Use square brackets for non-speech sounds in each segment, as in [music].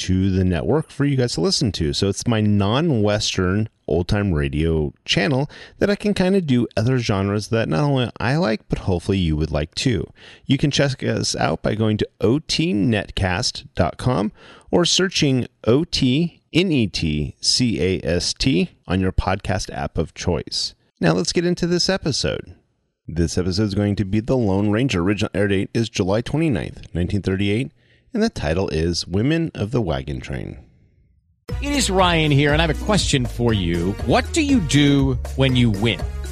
to the network for you guys to listen to. So it's my non Western old time radio channel that I can kind of do other genres that not only I like, but hopefully you would like too. You can check us out by going to otnetcast.com or searching OT N-E-T-C-A-S-T on your podcast app of choice. Now let's get into this episode. This episode is going to be The Lone Ranger. Original air date is July 29th, 1938, and the title is Women of the Wagon Train. It is Ryan here, and I have a question for you. What do you do when you win?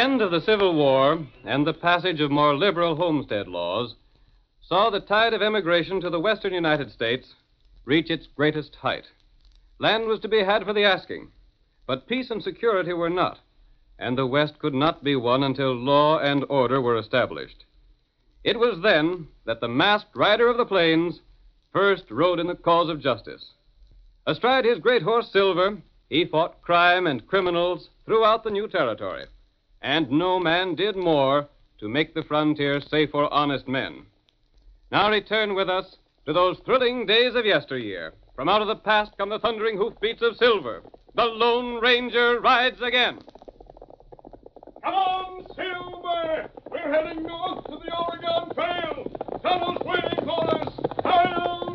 End of the Civil War and the passage of more liberal homestead laws saw the tide of emigration to the western United States reach its greatest height. Land was to be had for the asking, but peace and security were not, and the West could not be won until law and order were established. It was then that the masked rider of the plains first rode in the cause of justice. Astride his great horse Silver, he fought crime and criminals throughout the new territory, and no man did more to make the frontier safe for honest men. Now return with us to those thrilling days of yesteryear. From out of the past come the thundering hoofbeats of Silver. The Lone Ranger rides again. Come on, Silver! We're heading north to the Oregon Trail. Tonto's waiting for us. Hail,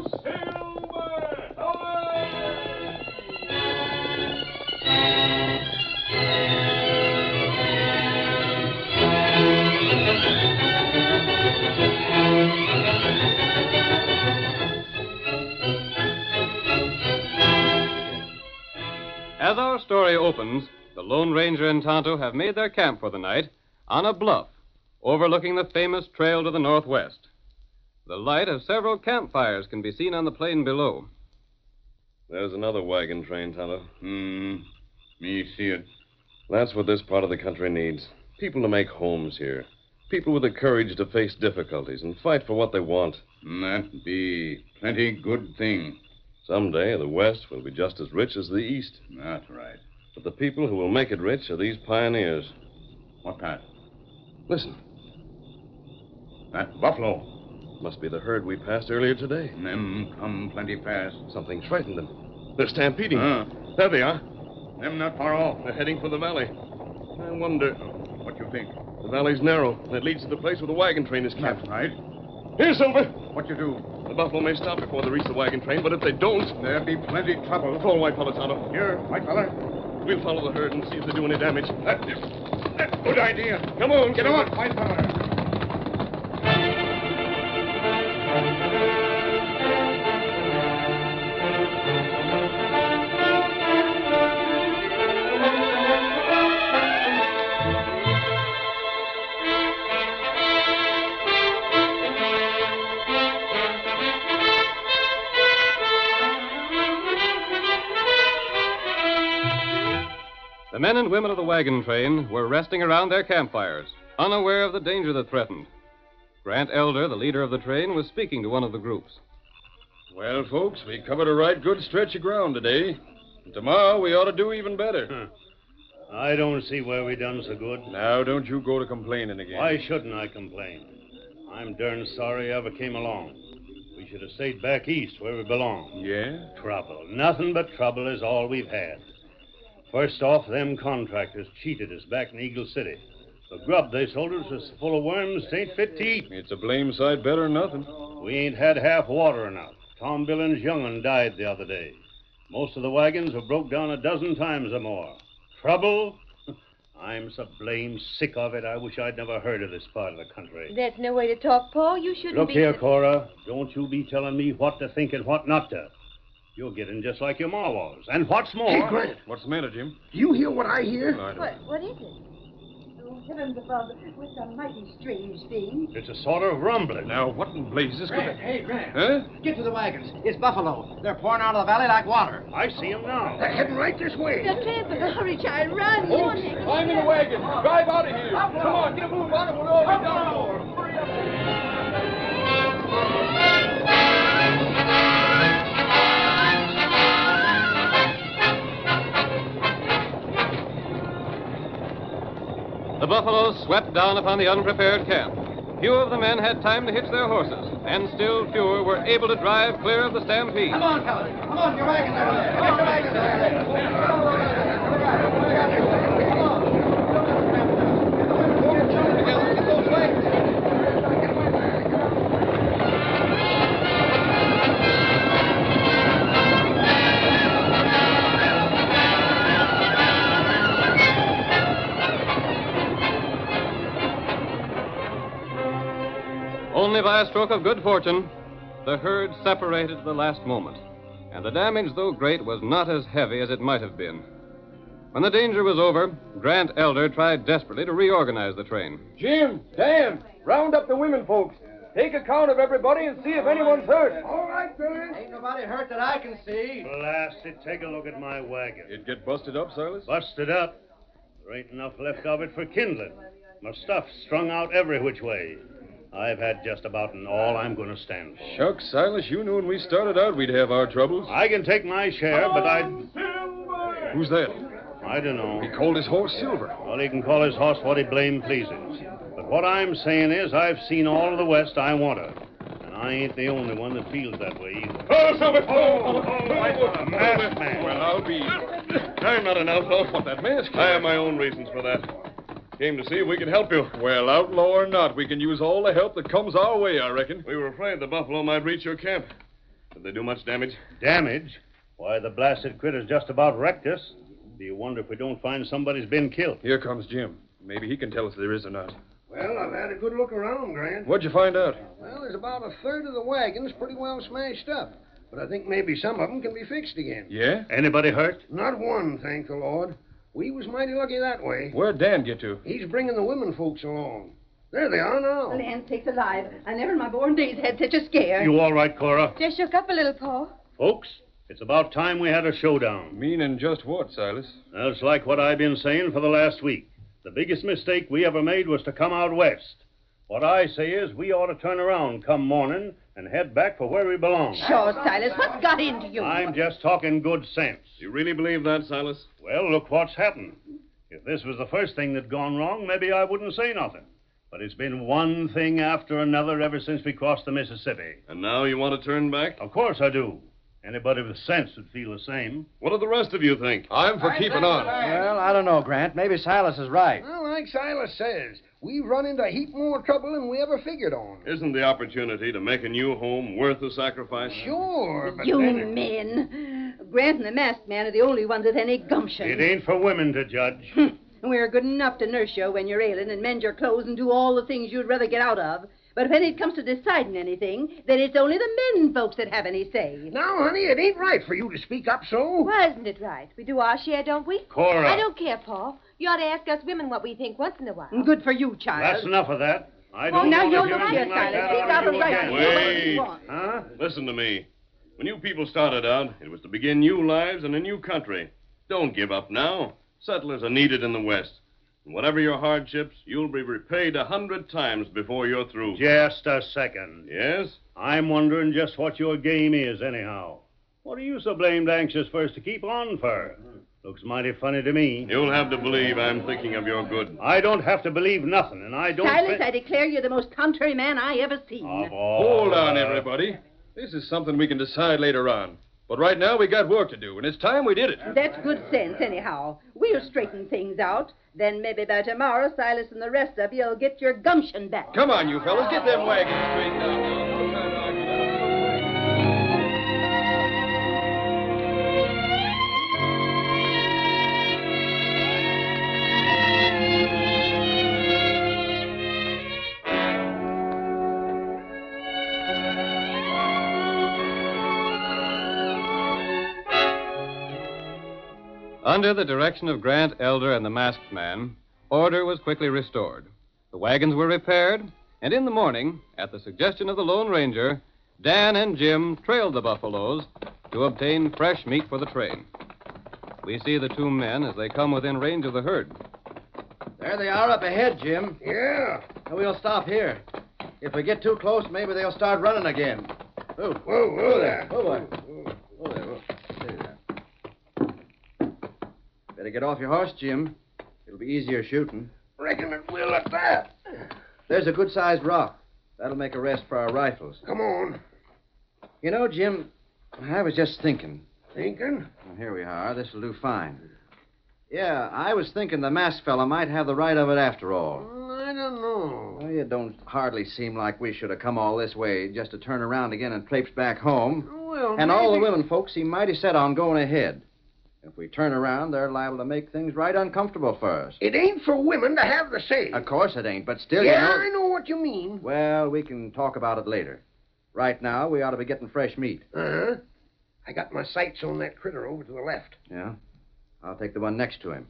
As our story opens, the Lone Ranger and Tonto have made their camp for the night on a bluff overlooking the famous trail to the northwest. The light of several campfires can be seen on the plain below. There's another wagon train, Tonto. Hmm. Me see it. That's what this part of the country needs. People to make homes here. People with the courage to face difficulties and fight for what they want. That be plenty good thing. Someday the West will be just as rich as the East. That's right. But the people who will make it rich are these pioneers. What that? Listen. That buffalo. Must be the herd we passed earlier today. Them come plenty fast. Something frightened them. They're stampeding. Uh, there they are. them not far off. They're heading for the valley. I wonder. What you think? The valley's narrow, and it leads to the place where the wagon train is camped. That's right. Here, Silver. What you do? The buffalo may stop before they reach the wagon train, but if they don't. There'll be plenty trouble. Follow White Palatano. Here, white fella. We'll follow the herd and see if they do any damage. That's good idea. Come on, Get on, white fella. Men and women of the wagon train were resting around their campfires, unaware of the danger that threatened. Grant Elder, the leader of the train, was speaking to one of the groups. Well, folks, we covered a right good stretch of ground today. And tomorrow we ought to do even better. I don't see where we done so good. Now, don't you go to complaining again. Why shouldn't I complain? I'm darn sorry I ever came along. We should have stayed back east where we belong. Yeah? Trouble. Nothing but trouble is all we've had. First off, them contractors cheated us back in Eagle City. The grub they sold us was full of worms that ain't fit to eat. It's a blame sight better than nothing. We ain't had half water enough. Tom Billings' young'un died the other day. Most of the wagons were broke down a dozen times or more. Trouble? [laughs] I'm so blame sick of it, I wish I'd never heard of this part of the country. That's no way to talk, Paul. You shouldn't Look be. here, Cora. Don't you be telling me what to think and what not to. You're getting just like your ma was. And what's more. Hey, Grant. What's the matter, Jim? Do you hear what I hear? I don't. What, what is it? Oh, heavens above, with some mighty strange thing. It's a sort of rumbling. Now, what in blazes could Grant, hey, Grant. Huh? Get to the wagons. It's buffalo. They're pouring out of the valley like water. I see them now. They're heading right this way. They're tramping. Hurry, child, run. Folks, climb in the wagon. Drive out of here. Come on, get a move on it. We'll all be down. The buffaloes swept down upon the unprepared camp. Few of the men had time to hitch their horses, and still fewer were able to drive clear of the stampede. Come on, fellas. Come on, your wagons over there. Get your wagons over there. Only by a stroke of good fortune, the herd separated at the last moment, and the damage, though great, was not as heavy as it might have been. When the danger was over, Grant Elder tried desperately to reorganize the train. Jim, Dan, round up the women folks. Take account of everybody and see if anyone's hurt. All right, Billy. Ain't nobody hurt that I can see. Blast it, take a look at my wagon. It'd get busted up, Silas? Busted up. There ain't enough left of it for kindling. My stuff's strung out every which way. I've had just about an all I'm going to stand for. Shucks, Silas, you knew when we started out we'd have our troubles. I can take my share, but I. Who's that? I don't know. He called his horse Silver. Well, he can call his horse what he blame pleases. But what I'm saying is, I've seen all of the West I want to. And I ain't the only one that feels that way either. Oh, Silver! Oh, A masked man. Well, I'll be. I'm not an outlaw. What that mask? I have my own reasons for that. Came to see if we could help you. Well, outlaw or not, we can use all the help that comes our way, I reckon. We were afraid the buffalo might reach your camp. Did they do much damage? Damage? Why, the blasted critter's just about wrecked us. Do you wonder if we don't find somebody's been killed? Here comes Jim. Maybe he can tell us if there is or not. Well, I've had a good look around, Grant. What'd you find out? Well, there's about a third of the wagons pretty well smashed up. But I think maybe some of them can be fixed again. Yeah? Anybody hurt? Not one, thank the Lord. We was mighty lucky that way. Where'd Dan get to? He's bringing the women folks along. There they are now. Land sakes alive. I never in my born days had such a scare. You all right, Cora? Just shook up a little, Paul. Folks, it's about time we had a showdown. Meaning just what, Silas? That's like what I've been saying for the last week. The biggest mistake we ever made was to come out west. What I say is we ought to turn around come morning and head back for where we belong. Sure, Silas. What's got into you? I'm just talking good sense. You really believe that, Silas? Well, look what's happened. If this was the first thing that'd gone wrong, maybe I wouldn't say nothing. But it's been one thing after another ever since we crossed the Mississippi. And now you want to turn back? Of course I do. Anybody with sense would feel the same. What do the rest of you think? I'm for keeping on. Well, I don't know, Grant. Maybe Silas is right. Well, like Silas says, we've run into a heap more trouble than we ever figured on. Isn't the opportunity to make a new home worth the sacrifice? Sure, but You then... men. Grant and the masked man are the only ones with any gumption. It ain't for women to judge. [laughs] We're good enough to nurse you when you're ailing and mend your clothes and do all the things you'd rather get out of. But when it comes to deciding anything, then it's only the men folks that have any say. Now, honey, it ain't right for you to speak up so. Why isn't it right? We do our share, don't we? Cora. I don't care, Paul. You ought to ask us women what we think once in a while. Good for you, child. That's enough of that. I don't now want you to hear look here, anything like Silas. that Speak out out of and you right. again. What do Wait. Huh? Listen to me. When you people started out, it was to begin new lives in a new country. Don't give up now. Settlers are needed in the West. And whatever your hardships, you'll be repaid a hundred times before you're through. Just a second. Yes? I'm wondering just what your game is, anyhow. What are you so blamed anxious for us to keep on for? Looks mighty funny to me. You'll have to believe I'm thinking of your good. I don't have to believe nothing, and I don't. Silas, thi- I declare you're the most contrary man I ever seen. Of all Hold on, everybody. This is something we can decide later on. But right now we got work to do, and it's time we did it. That's good sense, anyhow. We'll straighten things out. Then maybe by tomorrow, Silas and the rest of you'll get your gumption back. Come on, you fellas, get them wagons straightened out Under the direction of Grant Elder and the masked man, order was quickly restored. The wagons were repaired, and in the morning, at the suggestion of the Lone Ranger, Dan and Jim trailed the buffaloes to obtain fresh meat for the train. We see the two men as they come within range of the herd. There they are up ahead, Jim. Yeah. And we'll stop here. If we get too close, maybe they'll start running again. Oh, Whoa, whoa there. Oh, boy. Oh, there. Whoa. Steady there. Better get off your horse, Jim. It'll be easier shooting. Reckon it will at that. There's a good sized rock. That'll make a rest for our rifles. Come on. You know, Jim, I was just thinking. Thinking? Well, here we are. This'll do fine. Yeah, I was thinking the masked fella might have the right of it after all. Mm, I don't know. Well, it don't hardly seem like we should have come all this way just to turn around again and traipse back home. Well, And all the women folks seem mighty set on going ahead. If we turn around, they're liable to make things right uncomfortable for us. It ain't for women to have the say. Of course it ain't, but still, yeah, you I know. know what you mean. Well, we can talk about it later. Right now, we ought to be getting fresh meat. Uh huh. I got my sights on that critter over to the left. Yeah? I'll take the one next to him.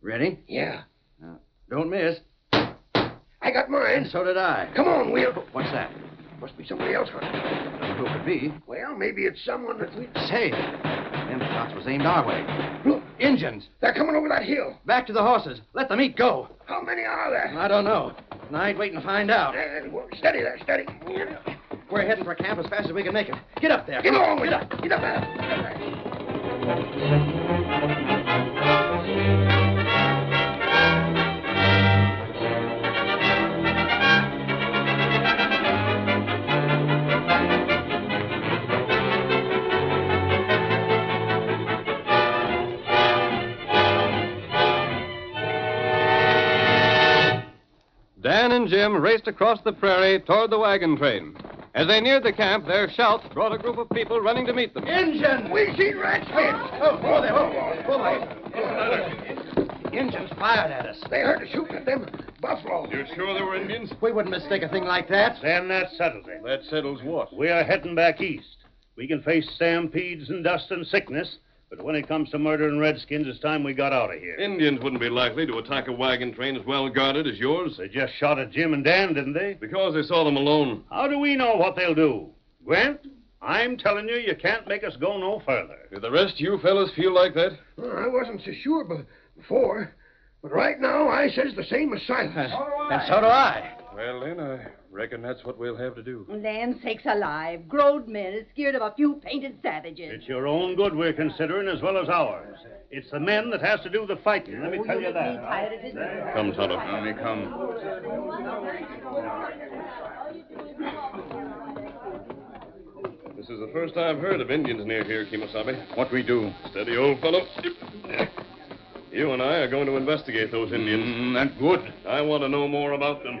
Ready? Yeah. Now, don't miss. I got mine. And so did I. Come on, Will. What's that? Must be somebody else hunting. Know who could be. Well, maybe it's someone that we. Say, them shots was aimed our way. Look, Injuns. they're coming over that hill. Back to the horses. Let the meat go. How many are there? I don't know. And I ain't waiting to find out. Uh, well, steady there, steady. We're heading for camp as fast as we can make it. Get up there. Get Come along with Get it. up. Get up there. Get up there. And Jim raced across the prairie toward the wagon train. As they neared the camp, their shouts brought a group of people running to meet them. Injun! We seen redskins. Oh, oh, there. Oh, oh, my. Injuns fired at us. They heard us shooting at them buffalo. You sure they were Indians? We wouldn't mistake a thing like that. Then that settles it. That settles what? We are heading back east. We can face stampedes and dust and sickness, but when it comes to murdering redskins, it's time we got out of here. Indians wouldn't be likely to attack a wagon train as well guarded as yours. They just shot at Jim and Dan, didn't they? Because they saw them alone. How do we know what they'll do? Grant, I'm telling you, you can't make us go no further. Do the rest of you fellas feel like that? Well, I wasn't so sure be- before, but right now I says the same as Silas. [laughs] And so do I. Well, then, I reckon that's what we'll have to do. Land sakes alive. Grown men is scared of a few painted savages. It's your own good we're considering as well as ours. It's the men that has to do the fighting, let me Oh, tell you you that. tired of this. Come, Tonto. Let me come. This is the first I've heard of Indians near here, Kemosabe. What we do? Steady, old fellow. You and I are going to investigate those Indians. Mm, that good. I want to know more about them.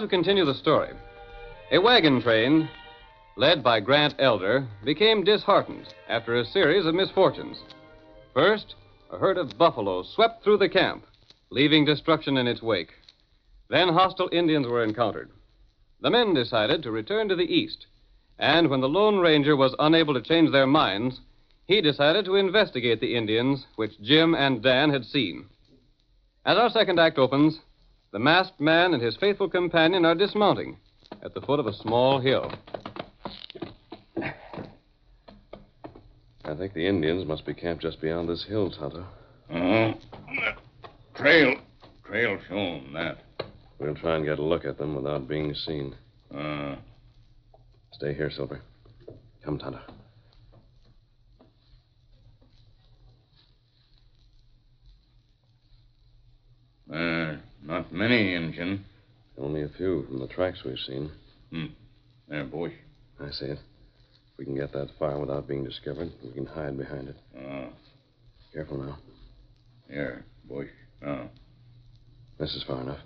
To continue the story. A wagon train, led by Grant Elder, became disheartened after a series of misfortunes. First, a herd of buffalo swept through the camp, leaving destruction in its wake. Then hostile Indians were encountered. The men decided to return to the east, and when the Lone Ranger was unable to change their minds, he decided to investigate the Indians which Jim and Dan had seen. As our second act opens, the masked man and his faithful companion are dismounting at the foot of a small hill. I think the Indians must be camped just beyond this hill, Tonto. Uh, trail. Trail shown that. We'll try and get a look at them without being seen. Uh, Stay here, Silver. Come, Tonto. uh, not many Injun. Only a few from the tracks we've seen. Hmm. There, bush. I see it. If we can get that far without being discovered, we can hide behind it. Uh, Careful now. here, bush. Uh. This is far enough.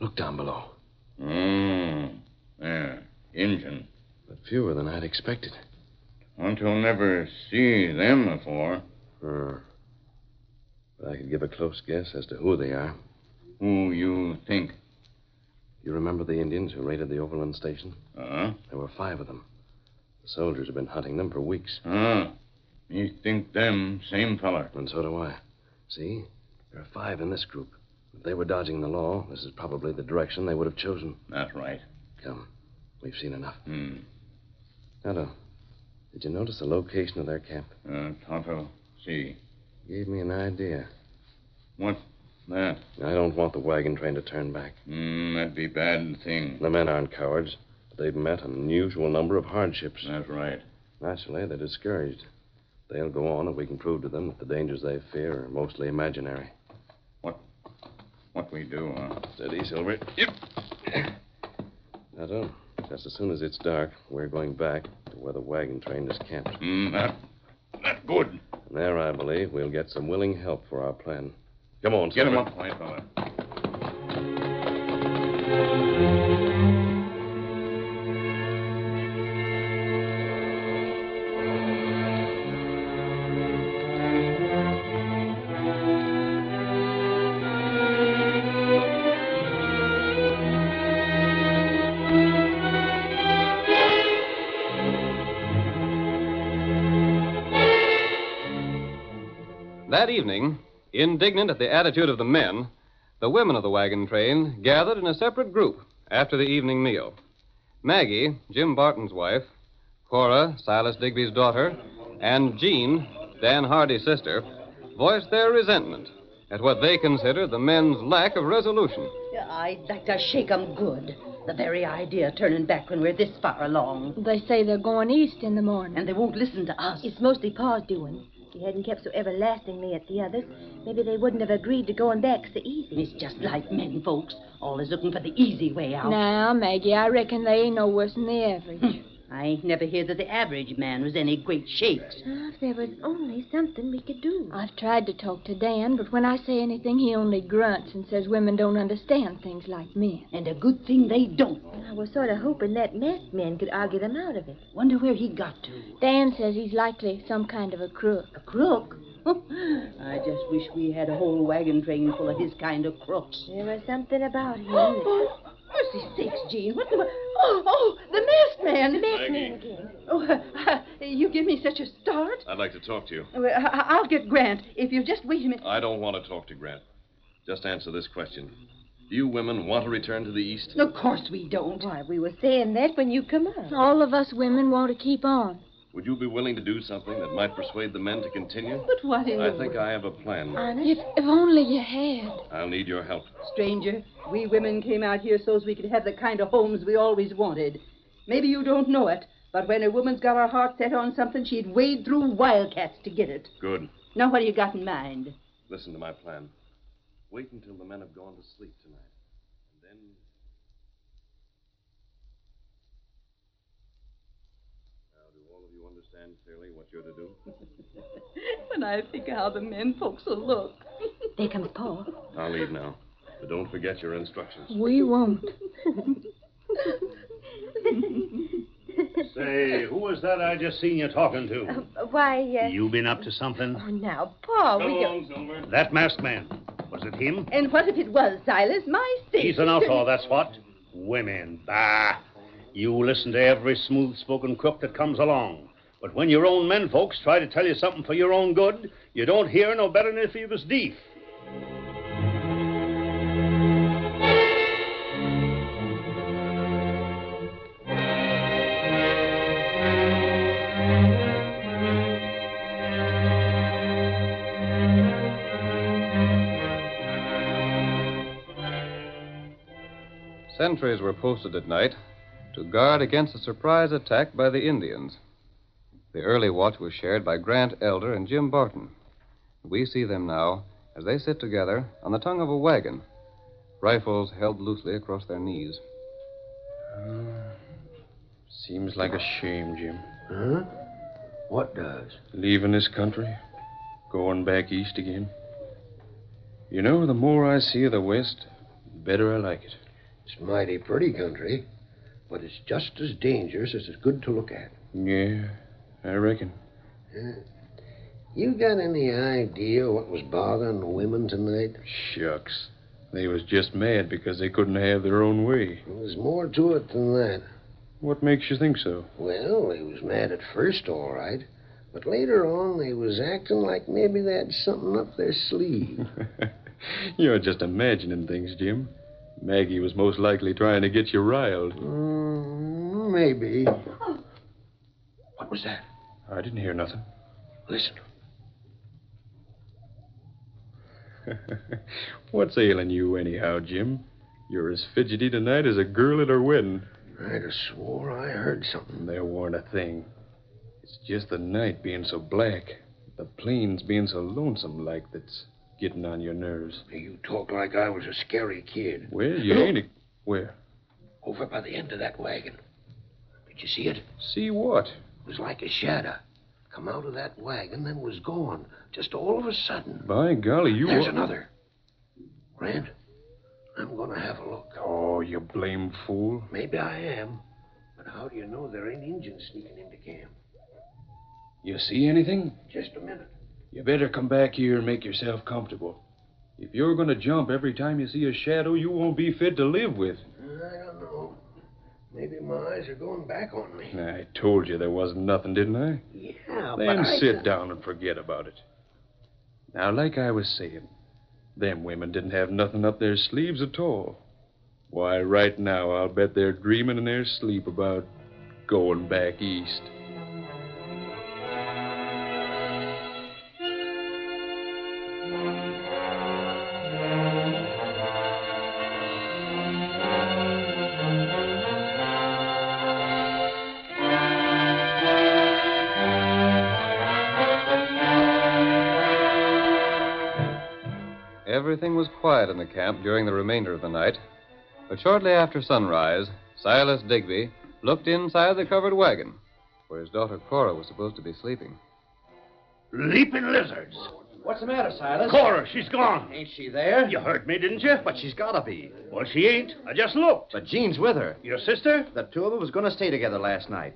Look down below. Mm. There, Injun. But fewer than I'd expected. Until never see them before. Uh, but I could give a close guess as to who they are. Who you think? You remember the Indians who raided the Overland Station? Uh-huh. There were five of them. The soldiers have been hunting them for weeks. Ah. Me think them same feller. And so do I. See? There are five in this group. If they were dodging the law, this is probably the direction they would have chosen. That's right. Come. We've seen enough. Hmm. Tonto, did you notice the location of their camp? Uh, Tonto, see. Gave me an idea. What's that? I don't want the wagon train to turn back. Hmm, that'd be a bad thing. The men aren't cowards, but they've met an unusual number of hardships. That's right. Naturally, they're discouraged. They'll go on if we can prove to them that the dangers they fear are mostly imaginary. What What we do, huh? Steady, Silver. Yep. Tonto, just as soon as it's dark, we're going back to where the wagon train is camped. Hmm, that, that good. And there, I believe, we'll get some willing help for our plan. Come on, Get him up, white fella. Indignant at the attitude of the men, the women of the wagon train gathered in a separate group after the evening meal. Maggie, Jim Barton's wife, Cora, Silas Digby's daughter, and Jean, Dan Hardy's sister, voiced their resentment at what they considered the men's lack of resolution. I'd like to shake 'em good. The very idea of turning back when we're this far along. They say they're going east in the morning. And they won't listen to us. It's mostly Pa's doing. If he hadn't kept so everlastingly at the others, maybe they wouldn't have agreed to going back so easy. It's just like men folks, always looking for the easy way out. Now, Maggie, I reckon they ain't no worse than the average. [laughs] I ain't never heard that the average man was any great shakes. Ah, if there was only something we could do. I've tried to talk to Dan, but when I say anything, he only grunts and says women don't understand things like men. And a good thing they don't. I was sort of hoping that masked man could argue them out of it. Wonder where he got to. Dan says he's likely some kind of a crook. A crook? [laughs] I just wish we had a whole wagon train full of his kind of crooks. There was something about him. Oh, mercy sakes, Jean. What the... Oh, oh, the masked man. The masked Maggie. man again. Oh, uh, you give me such a start. I'd like to talk to you. Well, I- I'll get Grant if you'll just wait a minute. I don't want to talk to Grant. Just answer this question. Do you women want to return to the East? Of course we don't. Why, we were saying that when you come up. All of us women want to keep on. Would you be willing to do something that might persuade the men to continue? But what in I the think I have a plan. If, if only you had. I'll need your help. Stranger, we women came out here so's we could have the kind of homes we always wanted. Maybe you don't know it, but when a woman's got her heart set on something, she'd wade through wildcats to get it. Good. Now, what do you got in mind? Listen to my plan. Wait until the men have gone to sleep tonight. And then. Now, do all of you understand clearly what you're to do? [laughs] when I think how the men folks will look. There comes Paul. I'll leave now. But don't forget your instructions. We won't. [laughs] Say, who was that I just seen you talking to? Uh, why, uh... You been up to something? Oh, now, Paul, we don't... Silver. That masked man. Was it him? And what if it was, Silas? My sakes. He's an outlaw, that's what. Women, bah. You listen to every smooth spoken crook that comes along. But when your own men folks try to tell you something for your own good, you don't hear no better than if you was deaf. Sentries were posted at night to guard against a surprise attack by the Indians. The early watch was shared by Grant Elder and Jim Barton. We see them now as they sit together on the tongue of a wagon, rifles held loosely across their knees. Hmm. Seems like a shame, Jim. Huh? What does? Leaving this country, going back east again. You know, the more I see of the West, the better I like it. It's mighty pretty country, but it's just as dangerous as it's good to look at. Yeah, I reckon. Yeah. You got any idea what was bothering the women tonight? Shucks. They was just mad because they couldn't have their own way. There's more to it than that. What makes you think so? Well, they was mad at first, all right. But later on, they was acting like maybe they had something up their sleeve. [laughs] You're just imagining things, Jim. Maggie was most likely trying to get you riled. Mm, maybe. What was that? I didn't hear nothing. Listen. [laughs] What's ailing you, anyhow, Jim? You're as fidgety tonight as a girl at her wedding. I'd have swore I heard something. There weren't a thing. It's just the night being so black, the plains being so lonesome like that's getting on your nerves. You talk like I was a scary kid. Well, you ain't a... Where? Over by the end of that wagon. Did you see it? See what? It was like a shadow. Come out of that wagon, then was gone. Just all of a sudden. By golly, you... There's wa- another. Grant, I'm going to have a look. Oh, you blame fool. Maybe I am. But how do you know there ain't Indians sneaking into camp? You see anything? Just a minute. You better come back here and make yourself comfortable. If you're going to jump every time you see a shadow, you won't be fit to live with. I don't know. Maybe my eyes are going back on me. I told you there wasn't nothing, didn't I? Yeah, but Then I... sit down and forget about it. Now, like I was saying, them women didn't have nothing up their sleeves at all. Why, right now, I'll bet they're dreaming in their sleep about going back east. Quiet in the camp during the remainder of the night. But shortly after sunrise, Silas Digby looked inside the covered wagon, where his daughter Cora was supposed to be sleeping. Leaping lizards. What's the matter, Silas? Cora, she's gone. Ain't she there? You heard me, didn't you? But she's gotta be. Well, she ain't. I just looked. But Jean's with her. Your sister? The two of them was gonna stay together last night.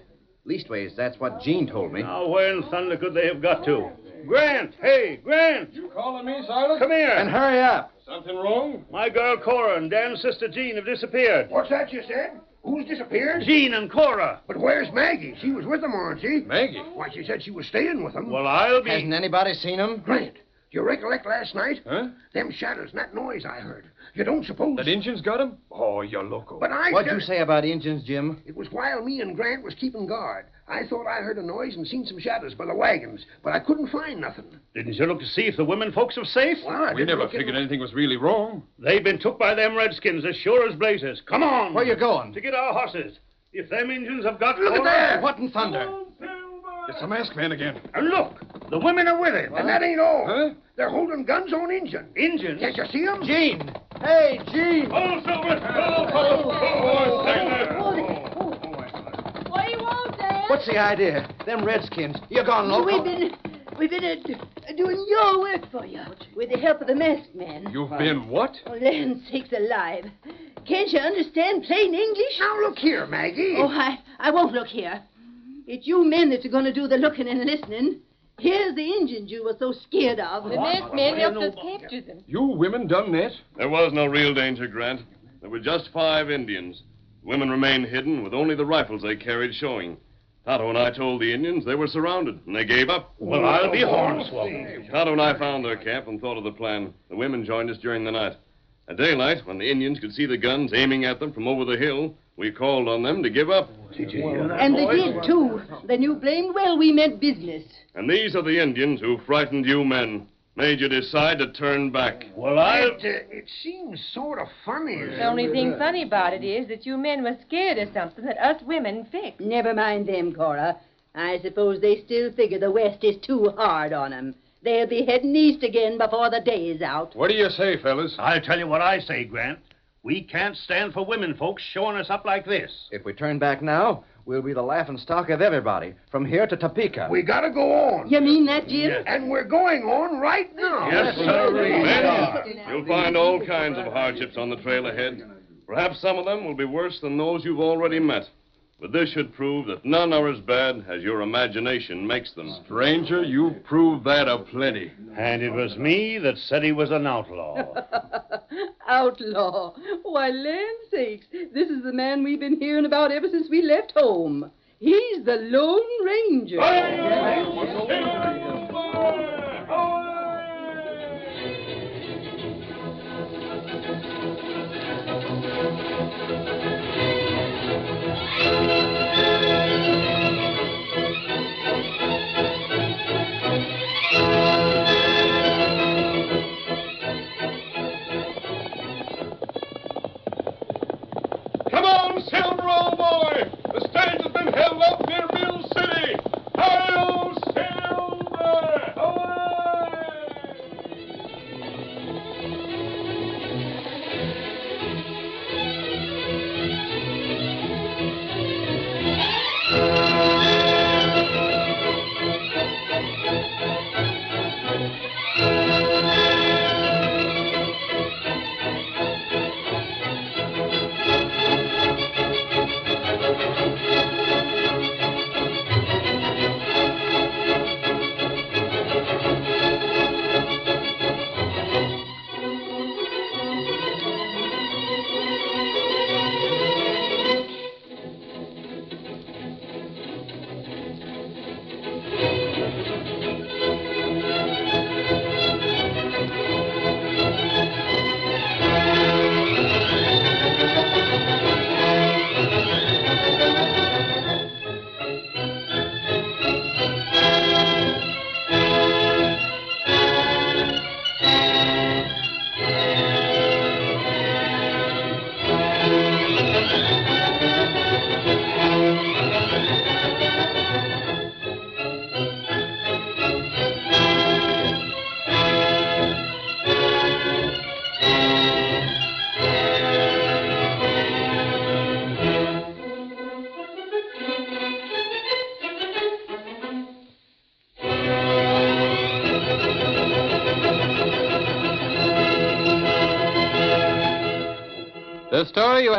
Leastways, that's what Jean told me. Now, where in thunder could they have got to? Grant! Hey, Grant! You calling me, Silas? Come here. And hurry up. Something wrong? My girl Cora and Dan's sister Jean have disappeared. What's that you said? Who's disappeared? Jean and Cora. But where's Maggie? She was with them, wasn't she? Maggie? Why, she said she was staying with them. Well, I'll be. Hasn't anybody seen them? Grant, do you recollect last night? Huh? Them shadows and that noise I heard. You don't suppose... That Injun's got him? Oh, you're loco. But I What'd said... you say about Injuns, Jim? It was while me and Grant was keeping guard. I thought I heard a noise and seen some shadows by the wagons, but I couldn't find nothing. Didn't you look to see if the women folks were safe? Well, we never look in- figured anything was really wrong. They've been took by them redskins as sure as blazes. Come on. Where you going? To get our horses. If them Injuns have got Look at that! What in thunder? Oh, It's the masked man again. And look, the women are with him. And that ain't all. Huh? They're holding guns on Injun. Injuns? Can't you see them? Jean! Hey, Jean! Oh, Silver! Oh, oh, oh, What do you want, Dad? What's the idea? Them redskins. You're gone loco? We've been, we've been uh, doing your work for you with the help of the masked man. You've been what? Oh, land sakes alive. Can't you understand plain English? Now, look here, Maggie. Oh, I, I won't look here. It's you men that's going to do the looking and listening. Here's the Injuns you were so scared of. The masked man helped us capture them. You women done that? There was no real danger, Grant. There were just five Indians. The women remained hidden, with only the rifles they carried showing. Tonto and I told the Indians they were surrounded, and they gave up. Well, I'll be hornswoggled. Tonto and I found their camp and thought of the plan. The women joined us during the night. At daylight, when the Indians could see the guns aiming at them from over the hill, we called on them to give up. Did you hear that? And they did, too. They knew blamed well we meant business. And these are the Indians who frightened you men, made you decide to turn back. Well, I'll. It, uh, it seems sort of funny. The only thing funny about it is that you men were scared of something that us women fixed. Never mind them, Cora. I suppose they still figure the West is too hard on on 'em. They'll be heading east again before the day is out. What do you say, fellas? I'll tell you what I say, Grant. We can't stand for women folks showing us up like this. If we turn back now, we'll be the laughing stock of everybody, from here to Topeka. We gotta go on. You mean that, Jim? Yes. And we're going on right now. Yes, sir. Men, you'll find all kinds of hardships on the trail ahead. Perhaps some of them will be worse than those you've already met. But this should prove that none are as bad as your imagination makes them. Stranger, you've proved that a plenty. And it was me that said he was an outlaw. [laughs] outlaw. Why, land sakes, this is the man we've been hearing about ever since we left home. He's the Lone Ranger.